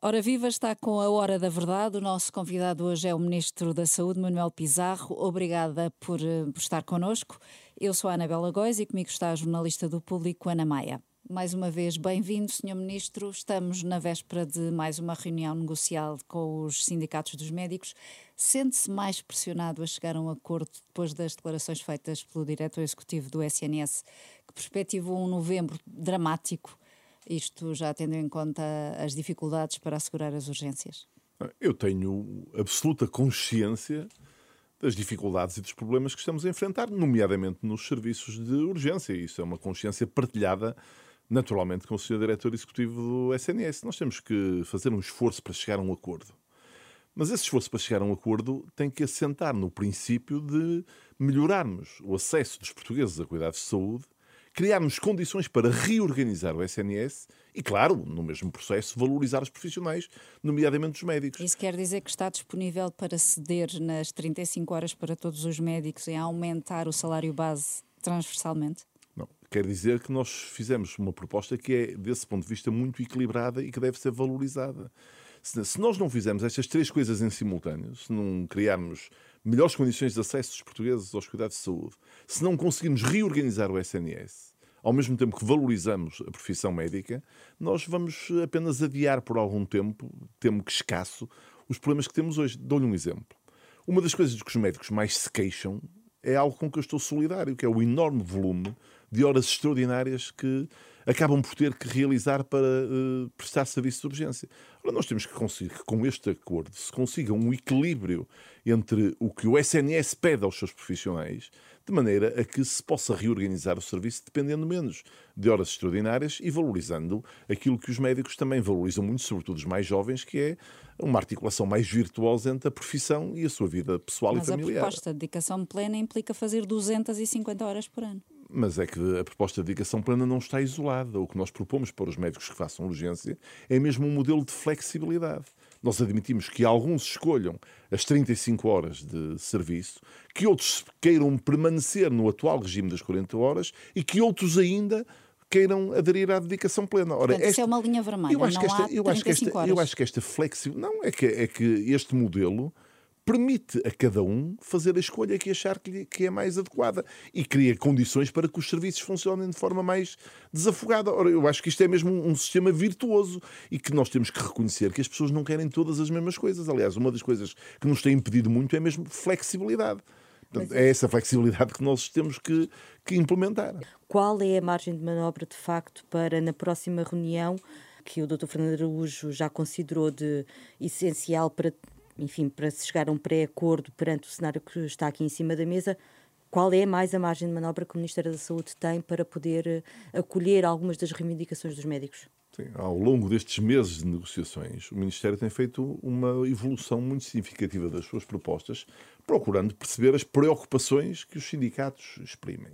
Ora Viva está com a Hora da Verdade. O nosso convidado hoje é o Ministro da Saúde, Manuel Pizarro. Obrigada por, eh, por estar connosco. Eu sou a Anabela Góis e comigo está a jornalista do Público, Ana Maia. Mais uma vez, bem-vindo, Sr. Ministro. Estamos na véspera de mais uma reunião negocial com os sindicatos dos médicos. Sente-se mais pressionado a chegar a um acordo depois das declarações feitas pelo diretor executivo do SNS, que perspectivou um novembro dramático isto já tendo em conta as dificuldades para assegurar as urgências? Eu tenho absoluta consciência das dificuldades e dos problemas que estamos a enfrentar, nomeadamente nos serviços de urgência. Isso é uma consciência partilhada, naturalmente, com o Sr. Diretor Executivo do SNS. Nós temos que fazer um esforço para chegar a um acordo. Mas esse esforço para chegar a um acordo tem que assentar no princípio de melhorarmos o acesso dos portugueses a cuidados de saúde criarmos condições para reorganizar o SNS e, claro, no mesmo processo, valorizar os profissionais, nomeadamente os médicos. Isso quer dizer que está disponível para ceder nas 35 horas para todos os médicos e aumentar o salário base transversalmente? Não. Quer dizer que nós fizemos uma proposta que é, desse ponto de vista, muito equilibrada e que deve ser valorizada. Se nós não fizermos estas três coisas em simultâneo, se não criarmos melhores condições de acesso dos portugueses aos cuidados de saúde, se não conseguirmos reorganizar o SNS, ao mesmo tempo que valorizamos a profissão médica, nós vamos apenas adiar por algum tempo, temo que escasso, os problemas que temos hoje. Dou-lhe um exemplo. Uma das coisas que os médicos mais se queixam é algo com que eu estou solidário, que é o enorme volume de horas extraordinárias que acabam por ter que realizar para uh, prestar serviço de urgência. Nós temos que conseguir que com este acordo se consiga um equilíbrio entre o que o SNS pede aos seus profissionais, de maneira a que se possa reorganizar o serviço dependendo menos de horas extraordinárias e valorizando aquilo que os médicos também valorizam muito, sobretudo os mais jovens, que é uma articulação mais virtuosa entre a profissão e a sua vida pessoal Mas e familiar. Mas a proposta de dedicação plena implica fazer 250 horas por ano. Mas é que a proposta de dedicação plena não está isolada. O que nós propomos para os médicos que façam urgência é mesmo um modelo de flexibilidade. Nós admitimos que alguns escolham as 35 horas de serviço, que outros queiram permanecer no atual regime das 40 horas e que outros ainda queiram aderir à dedicação plena. Ora, Portanto, esta, isso é uma linha vermelha, eu acho que esta, eu acho que esta, Eu acho que esta flexibilidade... Não, é que, é que este modelo permite a cada um fazer a escolha que achar que, que é mais adequada e cria condições para que os serviços funcionem de forma mais desafogada. Ora, eu acho que isto é mesmo um, um sistema virtuoso e que nós temos que reconhecer que as pessoas não querem todas as mesmas coisas. Aliás, uma das coisas que nos tem impedido muito é mesmo flexibilidade. Portanto, é essa flexibilidade que nós temos que, que implementar. Qual é a margem de manobra, de facto, para na próxima reunião que o Dr. Fernando Araújo já considerou de essencial para enfim, para se chegar a um pré-acordo perante o cenário que está aqui em cima da mesa, qual é mais a margem de manobra que o Ministério da Saúde tem para poder eh, acolher algumas das reivindicações dos médicos? Sim, ao longo destes meses de negociações, o Ministério tem feito uma evolução muito significativa das suas propostas, procurando perceber as preocupações que os sindicatos exprimem.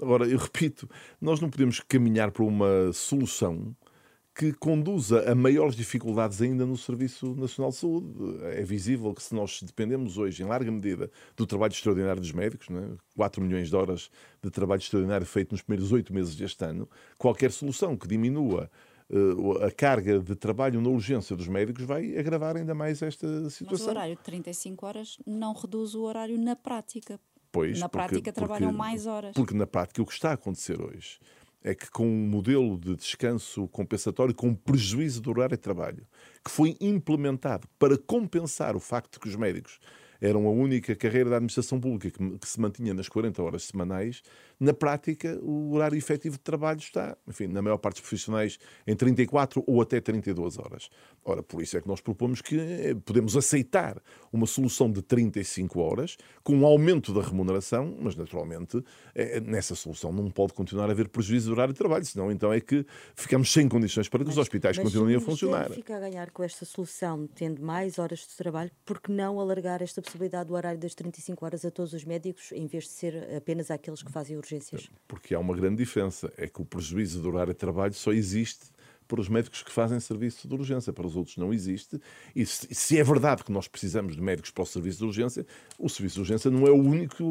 Agora, eu repito, nós não podemos caminhar para uma solução que conduza a maiores dificuldades ainda no Serviço Nacional de Saúde. É visível que se nós dependemos hoje, em larga medida, do trabalho extraordinário dos médicos, é? 4 milhões de horas de trabalho extraordinário feito nos primeiros oito meses deste ano, qualquer solução que diminua uh, a carga de trabalho na urgência dos médicos vai agravar ainda mais esta situação. Mas o horário de 35 horas não reduz o horário na prática. Pois, na porque, prática trabalham porque, mais horas. Porque na prática o que está a acontecer hoje é que com um modelo de descanso compensatório com prejuízo do horário de trabalho, que foi implementado para compensar o facto de que os médicos eram a única carreira da administração pública que, se mantinha nas 40 horas semanais, na prática o horário efetivo de trabalho está, enfim, na maior parte dos profissionais, em 34 ou até 32 horas. Ora, por isso é que nós propomos que eh, podemos aceitar uma solução de 35 horas, com um aumento da remuneração, mas naturalmente é, nessa solução não pode continuar a haver prejuízo do horário de trabalho, senão então é que ficamos sem condições para que mas, os hospitais continuem a funcionar. Mas fica a ganhar com esta solução, tendo mais horas de trabalho, porque não alargar esta possibilidade do horário das 35 horas a todos os médicos, em vez de ser apenas àqueles que fazem urgências? Porque há uma grande diferença, é que o prejuízo do horário de trabalho só existe para os médicos que fazem serviço de urgência, para os outros não existe. E se é verdade que nós precisamos de médicos para o serviço de urgência, o serviço de urgência não é o único,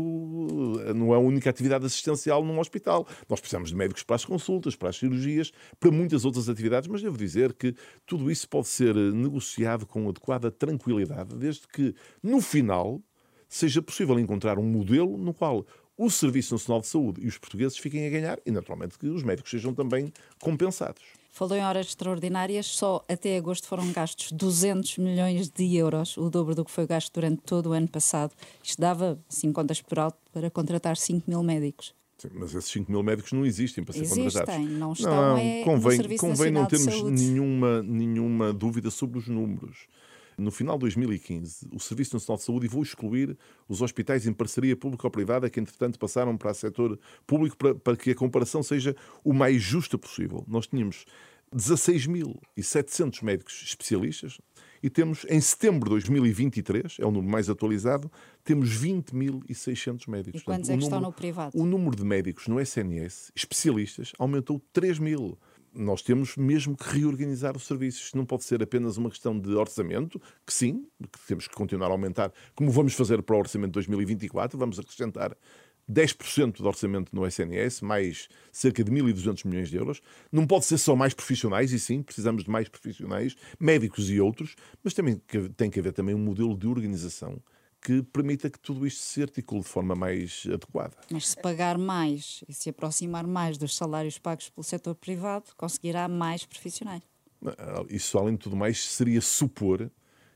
não é a única atividade assistencial num hospital. Nós precisamos de médicos para as consultas, para as cirurgias, para muitas outras atividades, mas devo dizer que tudo isso pode ser negociado com adequada tranquilidade, desde que no final seja possível encontrar um modelo no qual o Serviço Nacional de Saúde e os portugueses fiquem a ganhar e, naturalmente, que os médicos sejam também compensados. Falou em horas extraordinárias, só até agosto foram gastos 200 milhões de euros, o dobro do que foi gasto durante todo o ano passado. Isto dava, assim, contas por alto, para contratar 5 mil médicos. Sim, mas esses 5 mil médicos não existem para ser existem, contratados. Não estão, não, é convém, convém não termos nenhuma, nenhuma dúvida sobre os números. No final de 2015, o Serviço Nacional de Saúde, e vou excluir os hospitais em parceria público-privada, que entretanto passaram para o setor público, para, para que a comparação seja o mais justa possível. Nós tínhamos 16.700 médicos especialistas e temos, em setembro de 2023, é o número mais atualizado, temos 20.600 médicos. E quantos Portanto, é que estão no privado? O número de médicos no SNS, especialistas, aumentou 3 mil nós temos mesmo que reorganizar os serviços. Não pode ser apenas uma questão de orçamento, que sim, que temos que continuar a aumentar, como vamos fazer para o orçamento de 2024, vamos acrescentar 10% do orçamento no SNS, mais cerca de 1.200 milhões de euros. Não pode ser só mais profissionais, e sim, precisamos de mais profissionais, médicos e outros, mas também tem que haver também um modelo de organização que permita que tudo isto se articule de forma mais adequada. Mas se pagar mais e se aproximar mais dos salários pagos pelo setor privado, conseguirá mais profissionais. Isso, além de tudo mais, seria supor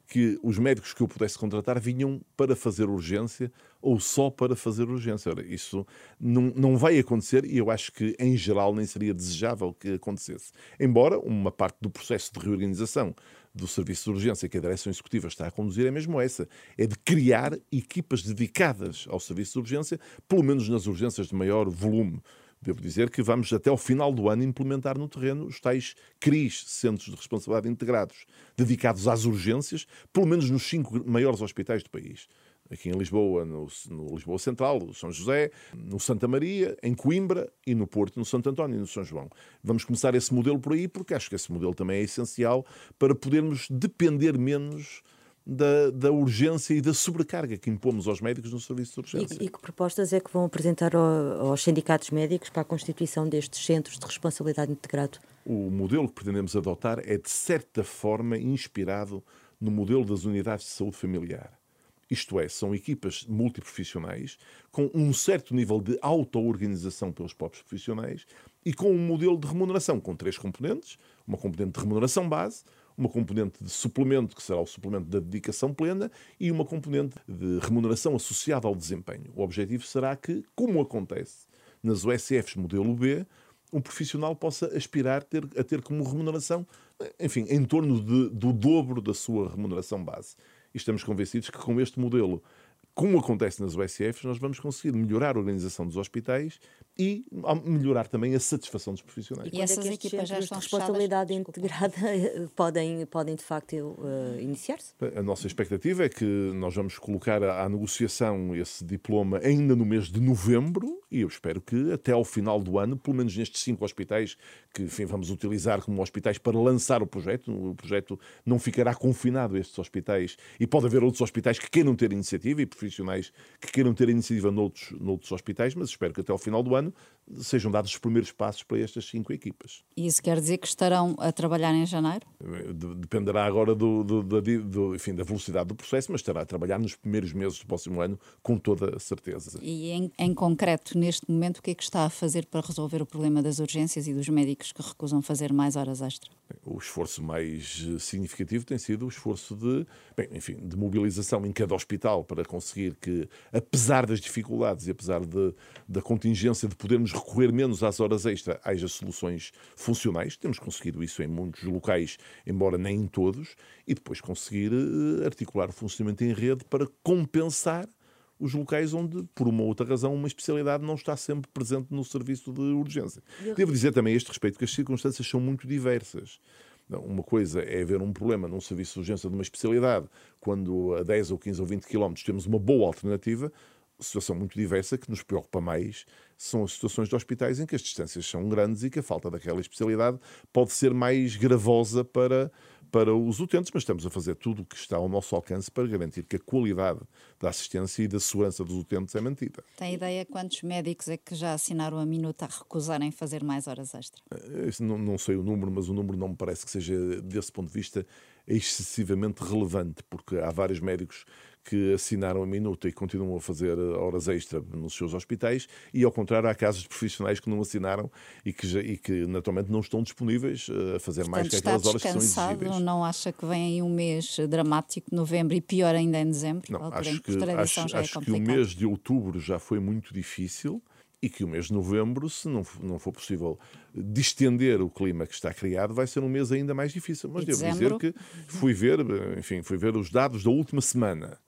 que os médicos que eu pudesse contratar vinham para fazer urgência ou só para fazer urgência. Ora, isso não, não vai acontecer e eu acho que, em geral, nem seria desejável que acontecesse. Embora uma parte do processo de reorganização do Serviço de Urgência que a Direção Executiva está a conduzir é mesmo essa: é de criar equipas dedicadas ao Serviço de Urgência, pelo menos nas urgências de maior volume. Devo dizer que vamos até ao final do ano implementar no terreno os tais CRIs, Centros de Responsabilidade Integrados, dedicados às urgências, pelo menos nos cinco maiores hospitais do país aqui em Lisboa, no, no, Lisboa Central, no São José, no Santa Maria, em Coimbra e no Porto, no Santo António e no São João. Vamos começar esse modelo por aí, porque acho que esse modelo também é essencial para podermos depender menos da, da, urgência e da sobrecarga que impomos aos médicos no serviço de urgência. E, e que propostas é que vão apresentar ao, aos sindicatos médicos para a constituição destes centros de responsabilidade integrado? O modelo que pretendemos adotar é, de certa forma, inspirado no modelo das unidades de saúde familiar. Isto é, são equipas multiprofissionais com um certo nível de auto-organização pelos próprios profissionais e com um modelo de remuneração com três componentes: uma componente de remuneração base, uma componente de suplemento, que será o suplemento da dedicação plena, e uma componente de remuneração associada ao desempenho. O objetivo será que, como acontece nas USFs modelo B, um profissional possa aspirar ter, a ter como remuneração, enfim, em torno de, do dobro da sua remuneração base estamos convencidos que com este modelo, como acontece nas USFs, nós vamos conseguir melhorar a organização dos hospitais e melhorar também a satisfação dos profissionais. E essas é equipas já estão de responsabilidade integrada podem, podem de facto uh, iniciar-se? A nossa expectativa é que nós vamos colocar à negociação esse diploma ainda no mês de novembro e eu espero que até ao final do ano, pelo menos nestes cinco hospitais que enfim, vamos utilizar como hospitais para lançar o projeto, o projeto não ficará confinado a estes hospitais e pode haver outros hospitais que queiram ter iniciativa e profissionais que queiram ter iniciativa noutros, noutros hospitais, mas espero que até ao final do ano ano sejam dados os primeiros passos para estas cinco equipas. E isso quer dizer que estarão a trabalhar em janeiro? Dependerá agora do, do, do, do, enfim, da velocidade do processo, mas estará a trabalhar nos primeiros meses do próximo ano com toda a certeza. E em, em concreto, neste momento, o que é que está a fazer para resolver o problema das urgências e dos médicos que recusam fazer mais horas extra? O esforço mais eh, significativo tem sido o esforço de, bem, enfim, de mobilização em cada hospital para conseguir que, apesar das dificuldades e apesar de, da contingência de podermos recorrer menos às horas extra, haja soluções funcionais. Temos conseguido isso em muitos locais, embora nem em todos, e depois conseguir eh, articular o funcionamento em rede para compensar os locais onde, por uma ou outra razão, uma especialidade não está sempre presente no serviço de urgência. Devo dizer também a este respeito que as circunstâncias são muito diversas. Uma coisa é haver um problema num serviço de urgência de uma especialidade, quando a 10 ou 15 ou 20 quilómetros temos uma boa alternativa. situação muito diversa que nos preocupa mais são as situações de hospitais em que as distâncias são grandes e que a falta daquela especialidade pode ser mais gravosa para, para os utentes, mas estamos a fazer tudo o que está ao nosso alcance para garantir que a qualidade da assistência e da segurança dos utentes é mantida. Tem ideia quantos médicos é que já assinaram a minuta a recusarem fazer mais horas extra? Eh, não, não sei o número, mas o número não me parece que seja, desse ponto de vista, excessivamente relevante, porque há vários médicos que assinaram a minuta e continuam a fazer horas extra nos seus hospitais, e ao contrário, há casos de profissionais que não assinaram e que, já, e que naturalmente não estão disponíveis eh, a fazer Portanto, mais que aquelas horas que são exigíveis. Não acha que vem aí um mês dramático, novembro, e pior ainda em dezembro? Não, acho que, acho, é acho que o mês de outubro já foi muito difícil e que o mês de novembro, se não, não for possível distender o clima que está criado, vai ser um mês ainda mais difícil. Mas devo dezembro? dizer que fui ver, enfim, fui ver os dados da última semana.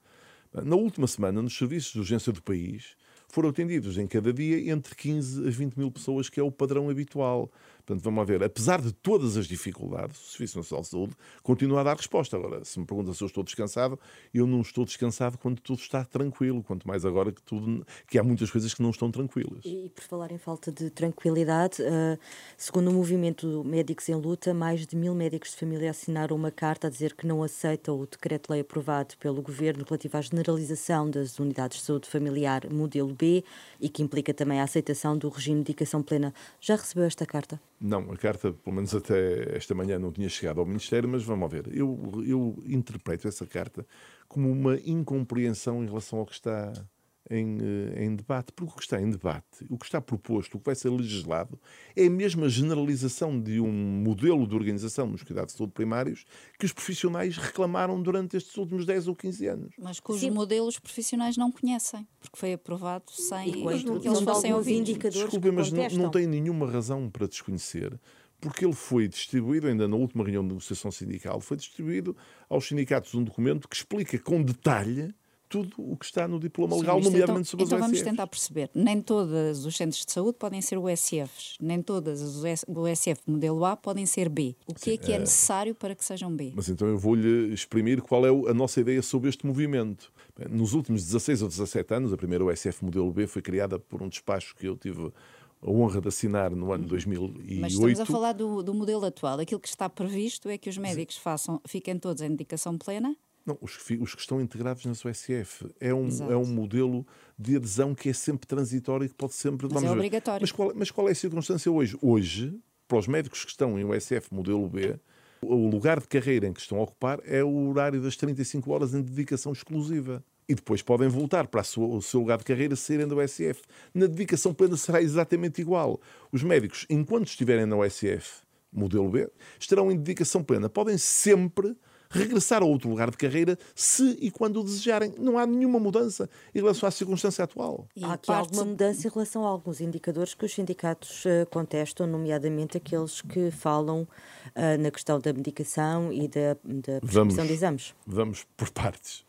Na última semana, nos serviços de urgência do país, foram atendidos em cada dia entre 15 a 20 mil pessoas, que é o padrão habitual. Portanto, vamos ver, apesar de todas as dificuldades, o Serviço Nacional de Saúde continua a dar resposta. Agora, se me pergunta se eu estou descansado, eu não estou descansado quando tudo está tranquilo, quanto mais agora que, tudo, que há muitas coisas que não estão tranquilas. E, por falar em falta de tranquilidade, uh, segundo o movimento Médicos em Luta, mais de mil médicos de família assinaram uma carta a dizer que não aceitam o decreto-lei aprovado pelo Governo relativo à generalização das unidades de saúde familiar modelo B e que implica também a aceitação do regime de indicação plena. Já recebeu esta carta? Não, a carta, pelo menos até esta manhã, não tinha chegado ao Ministério, mas vamos ver. Eu, eu interpreto essa carta como uma incompreensão em relação ao que está em, eh, em, debate, porque o que está em debate, o que está proposto, o que vai ser legislado, é a mesma generalização de um modelo de organização nos cuidados de saúde primários que os profissionais reclamaram durante estes últimos 10 ou 15 anos. Mas cujos Sim. modelos os profissionais não conhecem, porque foi aprovado sem que eles fossem ouvidos. Desculpem, mas não, não tem nenhuma razão para desconhecer porque ele foi distribuído, ainda na última reunião de negociação sindical, foi distribuído aos sindicatos um documento que explica com detalhe tudo o que está no diploma Sim, legal, nomeadamente então, sobre então os vamos tentar perceber. Nem todos os centros de saúde podem ser USFs, nem todas os USF modelo A podem ser B. O que Sim, é que é, é necessário para que sejam B? Mas então eu vou-lhe exprimir qual é a nossa ideia sobre este movimento. Nos últimos 16 ou 17 anos, a primeira USF modelo B foi criada por um despacho que eu tive a honra de assinar no ano 2008. Mas estamos a falar do, do modelo atual. Aquilo que está previsto é que os médicos façam, fiquem todos em dedicação plena não, os que, os que estão integrados na USF. É um, é um modelo de adesão que é sempre transitório e que pode sempre. Mas é obrigatório. Mas qual, mas qual é a circunstância hoje? Hoje, para os médicos que estão em USF modelo B, o lugar de carreira em que estão a ocupar é o horário das 35 horas em dedicação exclusiva. E depois podem voltar para sua, o seu lugar de carreira saírem da USF. Na dedicação plena será exatamente igual. Os médicos, enquanto estiverem na USF modelo B, estarão em dedicação plena. Podem sempre regressar a outro lugar de carreira se e quando o desejarem. Não há nenhuma mudança em relação à circunstância atual. E há aqui alguma mudança em relação a alguns indicadores que os sindicatos uh, contestam, nomeadamente aqueles que falam uh, na questão da medicação e da, da prescrição vamos, de exames. Vamos por partes.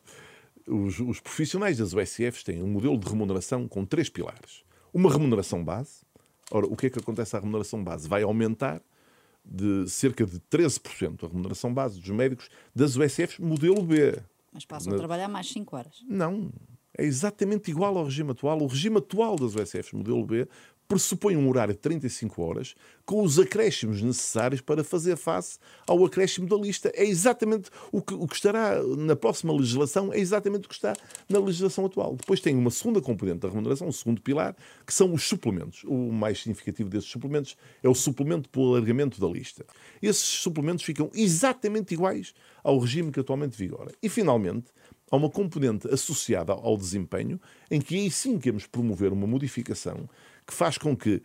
Os, os profissionais das USFs têm um modelo de remuneração com três pilares. Uma remuneração base. Ora, o que é que acontece à remuneração base? Vai aumentar de cerca de 13% a remuneração base dos médicos das USFs modelo B. Mas passam a trabalhar mais 5 horas. Não. É exatamente igual ao regime atual. O regime atual das USFs modelo B pressupõe um horário de 35 horas com os acréscimos necessários para fazer face ao acréscimo da lista. É exatamente o que, o que estará na próxima legislação, é exatamente o que está na legislação atual. Depois tem uma segunda componente da remuneração, um segundo pilar, que são os suplementos. O mais significativo desses suplementos é o suplemento pelo alargamento da lista. Esses suplementos ficam exatamente iguais ao regime que atualmente vigora. E, finalmente, há uma componente associada ao desempenho, em que aí sim queremos promover uma modificação que faz com que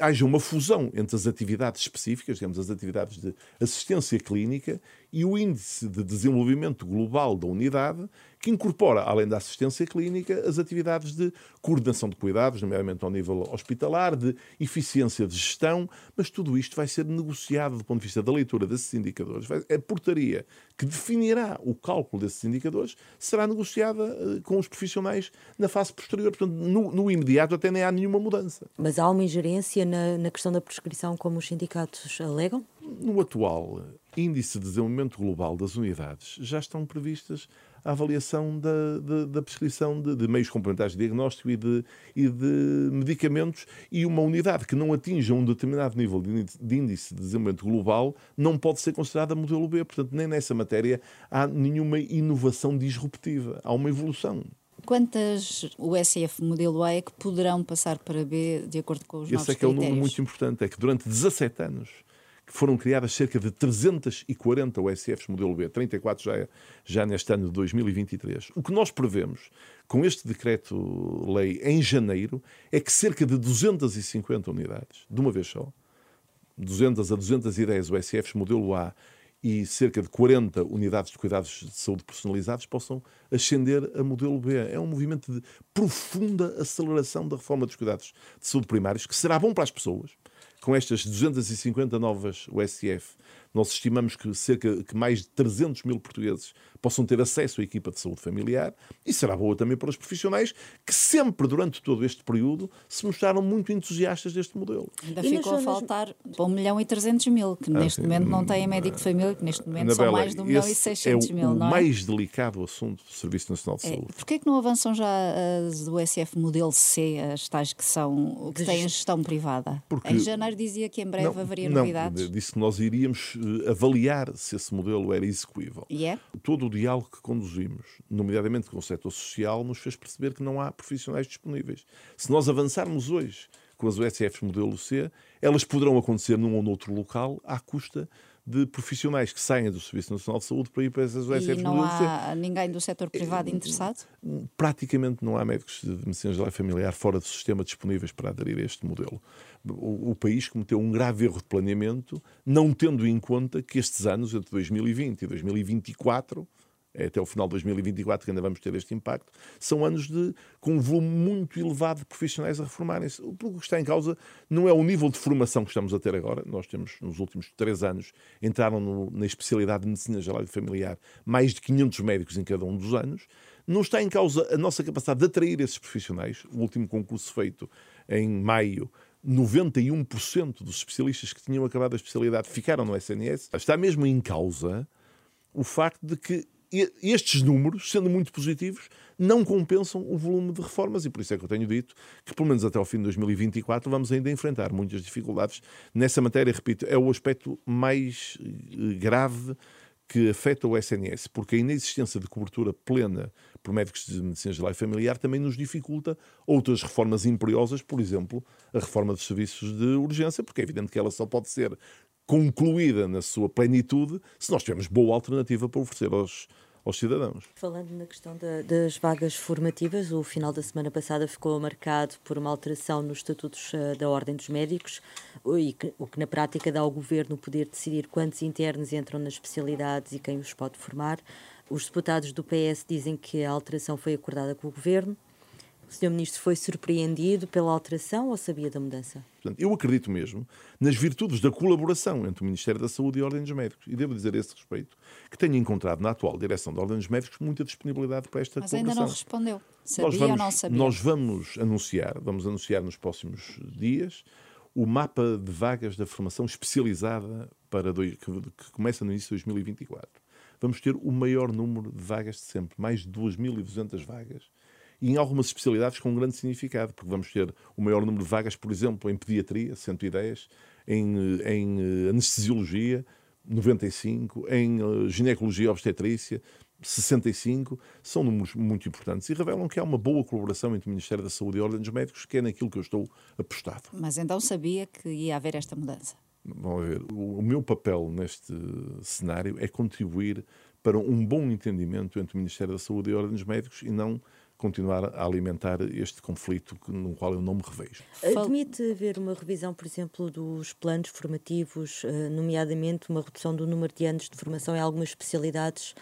haja uma fusão entre as atividades específicas, digamos, as atividades de assistência clínica e o índice de desenvolvimento global da unidade, que incorpora, além da assistência clínica, as atividades de coordenação de cuidados, nomeadamente ao nível hospitalar, de eficiência de gestão, mas tudo isto vai ser negociado do ponto de vista da leitura desses indicadores. A portaria que definirá o cálculo desses indicadores será negociada eh, com os profissionais na fase posterior. Portanto, no, no imediato até nem há nenhuma mudança. Mas há uma ingerência na, na questão da prescrição, como os sindicatos alegam? No atual índice de desenvolvimento global das unidades já estão previstas a avaliação da, da, da prescrição de, de, meios complementares de diagnóstico e de, e de medicamentos e uma unidade que não atinja um determinado nível de índice de desenvolvimento global não pode ser considerada modelo B. Portanto, nem nessa matéria há nenhuma inovação disruptiva. Há uma evolução. Quantas USF modelo A é que poderão passar para B de acordo com os Esse novos Esse é que é um número muito importante. É que durante 17 anos foram criadas cerca de 340 USFs modelo B, 34 já, já neste ano de 2023. O que nós prevemos com este decreto-lei em janeiro é que cerca de 250 unidades, de uma vez só, 200 a 210 USFs modelo A e cerca de 40 unidades de cuidados de saúde personalizados possam ascender a modelo B. É um movimento de profunda aceleração da reforma dos cuidados de saúde primários, que será bom para as pessoas, com estas 250 novas USF, nós estimamos que cerca que mais de 300 mil portugueses possam ter acesso à equipa de saúde familiar e será boa também para os profissionais que sempre, durante todo este período, se mostraram muito entusiastas deste modelo. Ainda e ficou a faltar 1 milhão e 300 mil, que ah, neste sim. momento não têm médico de família, que neste momento Anabela, são mais de 1 milhão e 600 é mil, não é? o mais delicado assunto do Serviço Nacional de é, Saúde. Porquê é que não avançam já as do SF modelo C, as tais que são, que têm gestão privada? Porque, em janeiro dizia que em breve não, haveria não, novidades. Disse que nós iríamos avaliar se esse modelo era execuível. Yeah. Todo o diálogo que conduzimos, nomeadamente com o setor social, nos fez perceber que não há profissionais disponíveis. Se nós avançarmos hoje com as USFs modelo C, elas poderão acontecer num ou noutro local à custa de profissionais que saem do Serviço Nacional de Saúde para ir para essas USFs e não há ninguém do setor privado interessado? Praticamente não há médicos de medicina geral familiar fora do sistema disponíveis para aderir a este modelo. O, o, país cometeu um grave erro de planeamento, não tendo em conta que estes anos, entre 2020 e 2024, é até o final de 2024 que ainda vamos ter este impacto, são anos de, com um volume muito elevado de profissionais a reformarem-se. O que está em causa não é o nível de formação que estamos a ter agora. Nós temos, nos últimos três anos, entraram no, na especialidade de medicina geral e familiar mais de 500 médicos em cada um dos anos. Não está em causa a nossa capacidade de atrair esses profissionais. O último concurso feito em maio 91% dos especialistas que tinham acabado a especialidade ficaram no SNS. Está mesmo em causa o facto de que estes números, sendo muito positivos, não compensam o volume de reformas e por isso é que eu tenho dito que, pelo menos até ao fim de 2024, vamos ainda enfrentar muitas dificuldades nessa matéria. Repito, é o aspecto mais eh, grave que afeta o SNS, porque a inexistência de cobertura plena por médicos de medicina geral e familiar também nos dificulta outras reformas imperiosas, por exemplo, a reforma dos serviços de urgência, porque é evidente que ela só pode ser concluída na sua plenitude se nós tivermos boa alternativa para oferecer aos, aos cidadãos. Falando na questão da, das vagas formativas, o final da semana passada ficou marcado por uma alteração nos estatutos uh, da Ordem dos Médicos, e que, o que na prática dá ao Governo o poder de decidir quantos internos entram nas especialidades e quem os pode formar. Os deputados do PS dizem que a alteração foi acordada com o Governo. O Sr. Ministro foi surpreendido pela alteração ou sabia da mudança? Portanto, eu acredito mesmo nas virtudes da colaboração entre o Ministério da Saúde e a Ordem dos Médicos. E devo dizer a esse respeito que tenho encontrado na atual direção da Ordem dos Médicos muita disponibilidade para esta Mas colaboração. Mas ainda não respondeu. Sabia nós vamos, ou não sabia? Nós vamos anunciar, vamos anunciar nos próximos dias, o mapa de vagas da formação especializada para dois, que, que começa no início de 2024. Vamos ter o maior número de vagas de sempre, mais de 2.200 vagas e em algumas especialidades com um grande significado, porque vamos ter o maior número de vagas, por exemplo, em pediatria, 110, em, em eh, anestesiologia, 95, em eh, ginecologia obstetrícia, 65, são números muito importantes e revelam que há uma boa colaboração entre o Ministério da Saúde e a Ordem dos Médicos, que é naquilo que eu estou apostado. Mas então sabia que ia haver esta mudança? Vamos ver. O, o meu papel neste cenário é contribuir para um bom entendimento entre o Ministério da Saúde e a Ordem dos Médicos e não continuar a alimentar este conflito no qual eu não me revejo. Admite haver uma revisão, por exemplo, dos planos formativos, eh, nomeadamente uma redução do número de anos de formação em algumas especialidades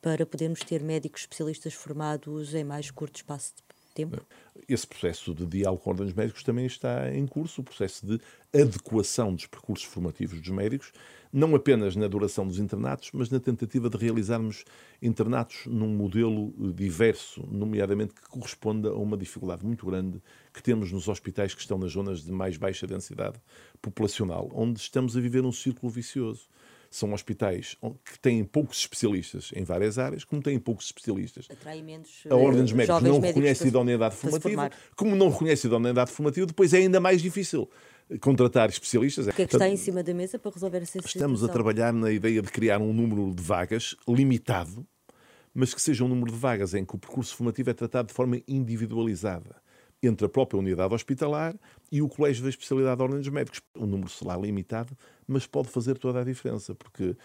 para podermos ter médicos especialistas formados em mais curto espaço de tempo? Esse processo de diálogo com ordens médicos também está em curso, o processo de adequação dos percursos formativos dos médicos, não apenas na duração dos internatos, mas na tentativa de realizarmos internatos num modelo diverso, nomeadamente que corresponda a uma dificuldade muito grande que temos nos hospitais que estão nas zonas de mais baixa densidade populacional, onde estamos a viver um círculo vicioso. São hospitais que têm poucos especialistas em várias áreas, como têm poucos especialistas. a Ordem dos Médicos não reconhece idoneidade formativa, como não reconhece idoneidade formativa, depois é ainda mais difícil contratar especialistas. O que é que está em cima da mesa para resolver essa situação? Estamos a trabalhar na ideia de criar um número de vagas limitado, mas que seja um número de vagas em que o percurso formativo é tratado de forma individualizada entre a própria unidade hospitalar e o Colégio da Especialidade da Ordem dos Médicos. O número será limitado, mas pode fazer toda a diferença, porque uh,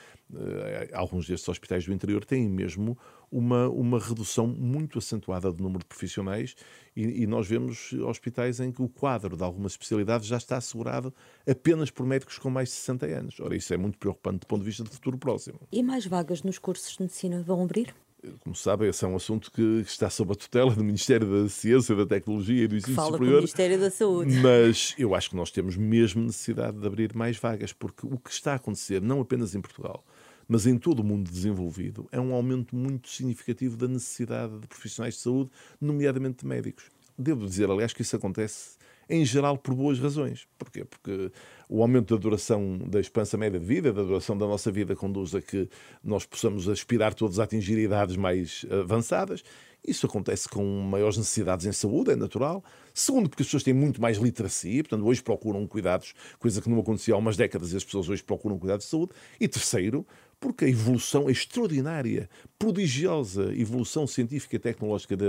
alguns destes hospitais do interior têm mesmo uma, uma redução muito acentuada do número de profissionais e, e, nós vemos hospitais em que o quadro de algumas especialidades já está assegurado apenas por médicos com mais de 60 anos. Ora, isso é muito preocupante do ponto de vista do futuro próximo. E mais vagas nos cursos de medicina vão abrir? Como sabem, esse é um assunto que está sob a tutela do Ministério da Ciência, da Tecnologia e do Ensino Fala Superior. Com o Ministério da Saúde. Mas eu acho que nós temos mesmo necessidade de abrir mais vagas, porque o que está a acontecer, não apenas em Portugal, mas em todo o mundo desenvolvido, é um aumento muito significativo da necessidade de profissionais de saúde, nomeadamente de médicos. Devo dizer, aliás, que isso acontece em geral por boas razões. Porquê? Porque o aumento da duração da expansão média de vida, da duração da nossa vida, conduz a que nós possamos aspirar todos a atingir idades mais avançadas. Isso acontece com maiores necessidades em saúde, é natural. Segundo, porque as pessoas têm muito mais literacia, portanto, hoje procuram cuidados, coisa que não acontecia há umas décadas, e as pessoas hoje procuram cuidados de saúde. E terceiro, porque a evolução, a extraordinária, prodigiosa evolução científica e tecnológica da,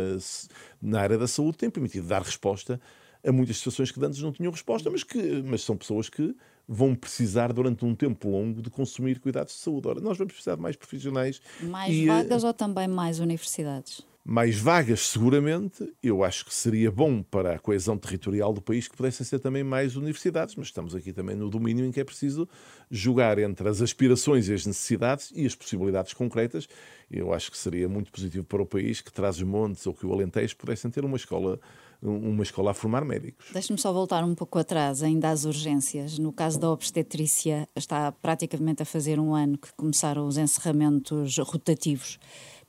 na área da saúde tem permitido dar resposta muitas situações que antes não tinham resposta, mas, que, mas são pessoas que vão precisar durante um tempo longo de consumir cuidados de saúde. Ora, nós vamos precisar de mais profissionais. Mais e, vagas ou também mais universidades? Mais vagas, seguramente. Eu acho que seria bom para a coesão territorial do país que pudessem ser também mais universidades, mas estamos aqui também no domínio em que é preciso jogar entre as aspirações e as necessidades e as possibilidades concretas. Eu acho que seria muito positivo para o país que Trás-os-Montes ou que o Alentejo pudessem ter uma escola uma escola a formar médicos. Deixe-me só voltar um pouco atrás, ainda às urgências. No caso da obstetrícia, está praticamente a fazer um ano que começaram os encerramentos rotativos,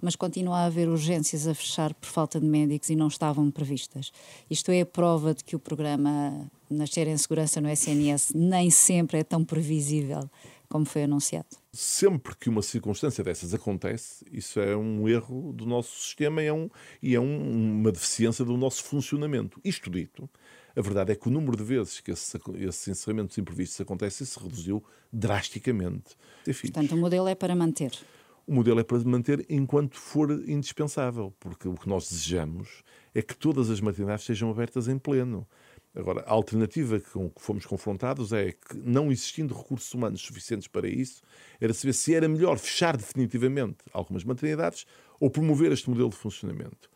mas continua a haver urgências a fechar por falta de médicos e não estavam previstas. Isto é a prova de que o programa Nascer em Segurança no SNS nem sempre é tão previsível como foi anunciado. Sempre que uma circunstância dessas acontece, isso é um erro do nosso sistema e é, um, e é um, uma deficiência do nosso funcionamento. Isto dito, a verdade é que o número de vezes que esses, esses encerramentos imprevistos acontecem se reduziu drasticamente. Portanto, o modelo é para manter. O modelo é para manter enquanto for indispensável, porque o que nós desejamos é que todas as maternidades sejam abertas em pleno. Agora, a alternativa com que fomos confrontados é que, não existindo recursos humanos suficientes para isso, era saber se era melhor fechar definitivamente algumas maternidades ou promover este modelo de funcionamento.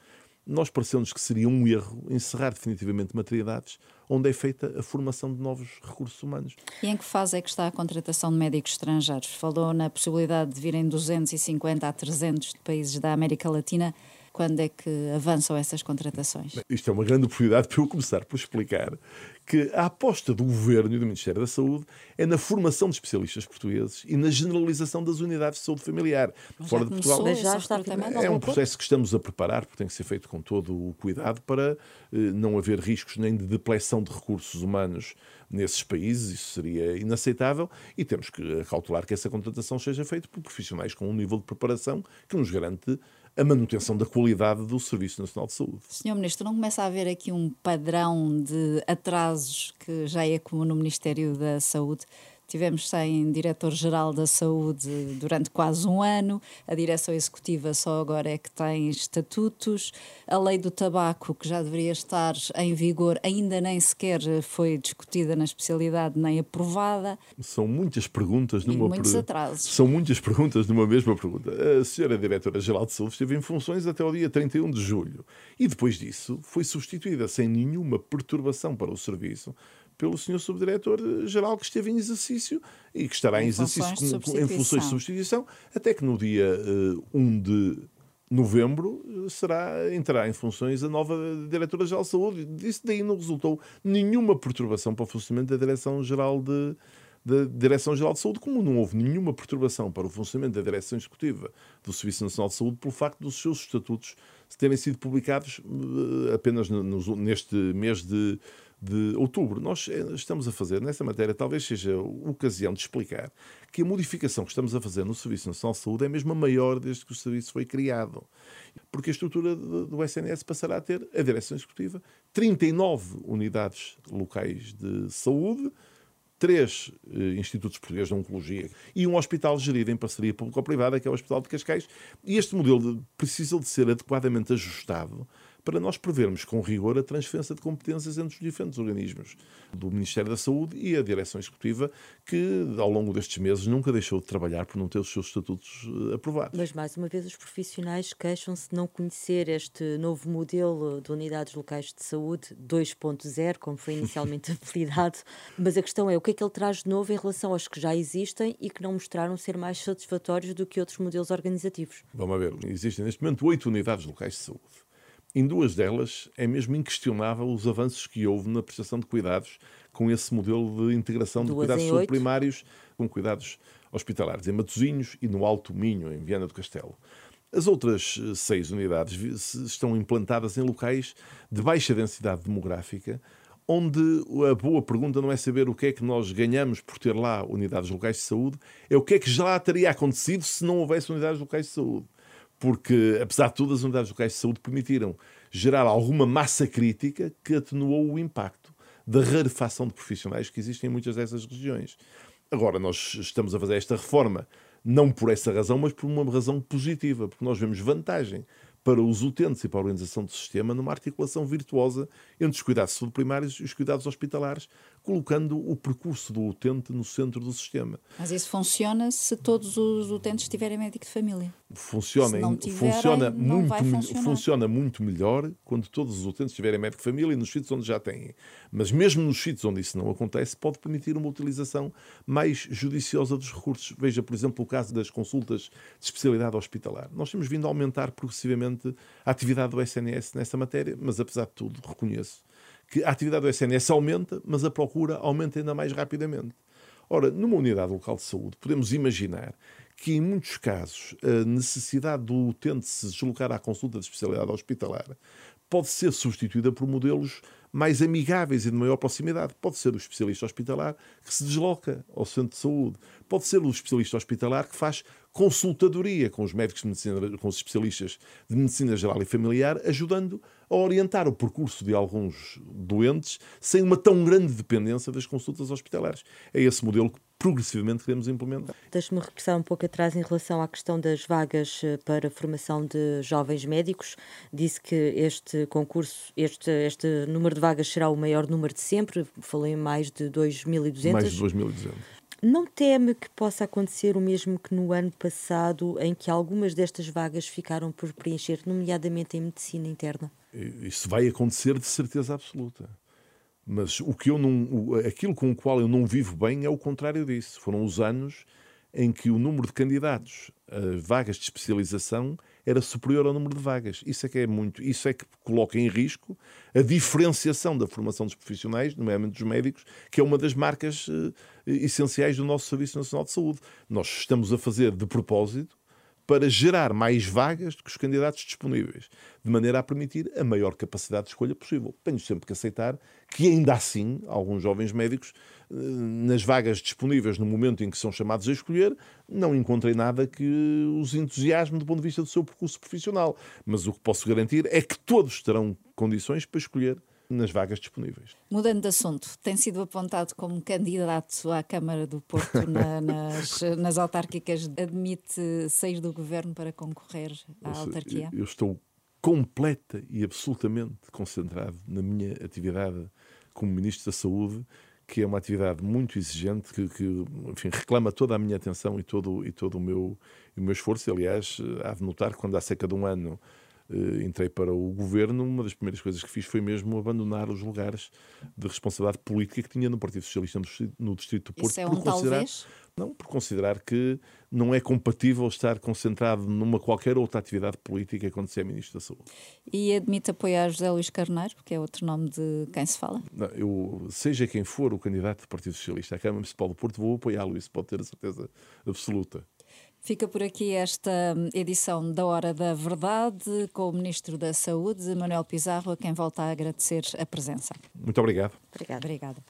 Nós pareceu-nos que seria um erro encerrar definitivamente maternidades onde é feita a formação de novos recursos humanos. E em que fase é que está a contratação de médicos estrangeiros? Falou na possibilidade de virem 250 a 300 de países da América Latina quando é que avançam essas contratações? Isto é uma grande oportunidade para eu começar por explicar que a aposta do Governo e do Ministério da Saúde é na formação de especialistas portugueses e na generalização das unidades de saúde familiar Mas fora de Portugal. Mas já está é um processo que estamos a preparar, porque tem que ser feito com todo o cuidado para eh, não haver riscos nem de depleção de recursos humanos nesses países, isso seria inaceitável, e temos que calcular que essa contratação seja feita por profissionais com um nível de preparação que nos garante a manutenção da qualidade do Serviço Nacional de Saúde. Senhor Ministro, não começa a haver aqui um padrão de atrasos que já é comum no Ministério da Saúde? Tivemos sem diretor-geral da saúde durante quase um ano, a direção executiva só agora é que tem estatutos, a lei do tabaco, que já deveria estar em vigor, ainda nem sequer foi discutida na especialidade nem aprovada. São muitas perguntas numa muitos atrasos. São muitas perguntas numa mesma pergunta. A senhora diretora-geral de saúde esteve em funções até o dia 31 de julho e depois disso foi substituída sem nenhuma perturbação para o serviço pelo senhor subdiretor-geral que esteve em exercício e que estará em, em exercício com, em funções de substituição, até que no dia uh, eh, 1 de novembro eh, será, entrará em funções a nova Diretora-Geral de Saúde. Disso daí não resultou nenhuma perturbação para o funcionamento da Direção-Geral de, da Direção-Geral de Saúde, como não houve nenhuma perturbação para o funcionamento da Direção Executiva do Serviço Nacional de Saúde pelo facto dos seus estatutos terem sido publicados apenas neste mês de de outubro. Nós eh, estamos a fazer, nessa matéria, talvez seja a ocasião de explicar que a modificação que estamos a fazer no Serviço Nacional de Saúde é mesmo a maior desde que o serviço foi criado. Porque a estrutura do SNS passará a ter a direção executiva, 39 unidades locais de saúde, três eh, institutos portugueses de oncologia e um hospital gerido em parceria público-privada, que é o Hospital de Cascais. E este modelo de, precisa de ser adequadamente ajustado para nós prevermos com rigor a transferência de competências entre os diferentes organismos do Ministério da Saúde e a Direção Executiva, que ao longo destes meses nunca deixou de trabalhar por não ter os seus estatutos eh, aprovados. Mas, mais uma vez, os profissionais queixam-se de não conhecer este novo modelo de unidades locais de saúde 2.0, como foi inicialmente apelidado. Mas a questão é o que é que ele traz de novo em relação aos que já existem e que não mostraram ser mais satisfatórios do que outros modelos organizativos? Vamos ver, existem neste momento oito unidades locais de saúde. Em duas delas é mesmo inquestionável os avanços que houve na prestação de cuidados com esse modelo de integração duas de cuidados primários com cuidados hospitalares, em Matosinhos e no Alto Minho, em Viana do Castelo. As outras eh, seis unidades estão implantadas em locais de baixa densidade demográfica, onde a boa pergunta não é saber o que é que nós ganhamos por ter lá unidades locais de saúde, é o que é que já teria acontecido se não houvesse unidades locais de saúde porque, apesar de tudo, as unidades locais de saúde permitiram gerar alguma massa crítica que atenuou o impacto da rarefação de profissionais que existem em muitas dessas regiões. Agora, nós estamos a fazer esta reforma não por essa razão, mas por uma razão positiva, porque nós vemos vantagem para os utentes e para a organização do sistema numa articulação virtuosa entre os cuidados primários e os cuidados hospitalares, colocando o percurso do utente no centro do sistema. Mas isso funciona se todos os utentes tiverem médico de família? Funciona, tiverem, funciona, muito, funciona muito melhor quando todos os utentes tiverem médico de família e nos sítios onde já têm. Mas mesmo nos sítios onde isso não acontece, pode permitir uma utilização mais judiciosa dos recursos. Veja, por exemplo, o caso das consultas de especialidade hospitalar. Nós temos vindo a aumentar progressivamente a atividade do SNS nessa matéria, mas apesar de tudo, reconheço que a atividade do SNS aumenta, mas a procura aumenta ainda mais rapidamente. Ora, numa unidade local de saúde, podemos imaginar que, em muitos casos, a necessidade do utente se deslocar à consulta de especialidade hospitalar pode ser substituída por modelos mais amigáveis e de maior proximidade. Pode ser o especialista hospitalar que se desloca ao centro de saúde. Pode ser o especialista hospitalar que faz consultadoria com os médicos de medicina, com os especialistas de medicina geral e familiar, ajudando a orientar o percurso de alguns doentes sem uma tão grande dependência das consultas hospitalares. É esse modelo que progressivamente queremos implementar. Deixe-me regressar um pouco atrás em relação à questão das vagas eh, para formação de jovens médicos. Disse que este concurso, este, este número de vagas será o maior número de sempre, falei mais de 2.200. Mais de 2.200. Não teme que possa acontecer o mesmo que no ano passado, em que algumas destas vagas ficaram por preencher, nomeadamente em medicina interna? Isso vai acontecer de certeza absoluta. Mas o que eu não, aquilo com o qual eu não vivo bem é o contrário disso. Foram os anos em que o número de candidatos a vagas de especialização era superior ao número de vagas. Isso é que é muito, isso é que coloca em risco a diferenciação da formação dos profissionais, nomeadamente dos médicos, que é uma das marcas uh, essenciais do nosso Serviço Nacional de Saúde. Nós estamos a fazer de propósito para gerar mais vagas do que os candidatos disponíveis, de maneira a permitir a maior capacidade de escolha possível. Tenho sempre que aceitar que, ainda assim, alguns jovens médicos, eh, nas vagas disponíveis no momento em que são chamados a escolher, não encontrem nada que os entusiasme do ponto de vista do seu percurso profissional. Mas o que posso garantir é que todos terão condições para escolher nas vagas disponíveis. Mudando de assunto, tem sido apontado como candidato à Câmara do Porto na, nas, nas autárquicas. Admite sair do governo para concorrer à eu, autarquia? Eu estou completa e absolutamente concentrado na minha atividade como Ministro da Saúde, que é uma atividade muito exigente, que, que enfim, reclama toda a minha atenção e todo, e todo o, meu, o meu esforço. Aliás, há de notar que quando há cerca de um ano entrei para o governo, uma das primeiras coisas que fiz foi mesmo abandonar os lugares de responsabilidade política que tinha no Partido Socialista no Distrito do Porto. Isso é um talvez? Não, por considerar que não é compatível estar concentrado numa qualquer outra atividade política quando se é Ministro da Saúde. E admite apoiar José Luís Carneiro, que é outro nome de quem se fala? Não, eu, seja quem for o candidato do Partido Socialista à Câmara Municipal do Porto, vou apoiá-lo, isso pode ter a certeza absoluta. Fica por aqui esta edição da Hora da Verdade com o Ministro da Saúde, Manuel Pizarro, a quem volta a agradecer a presença. Muito obrigado. Obrigada. Obrigada.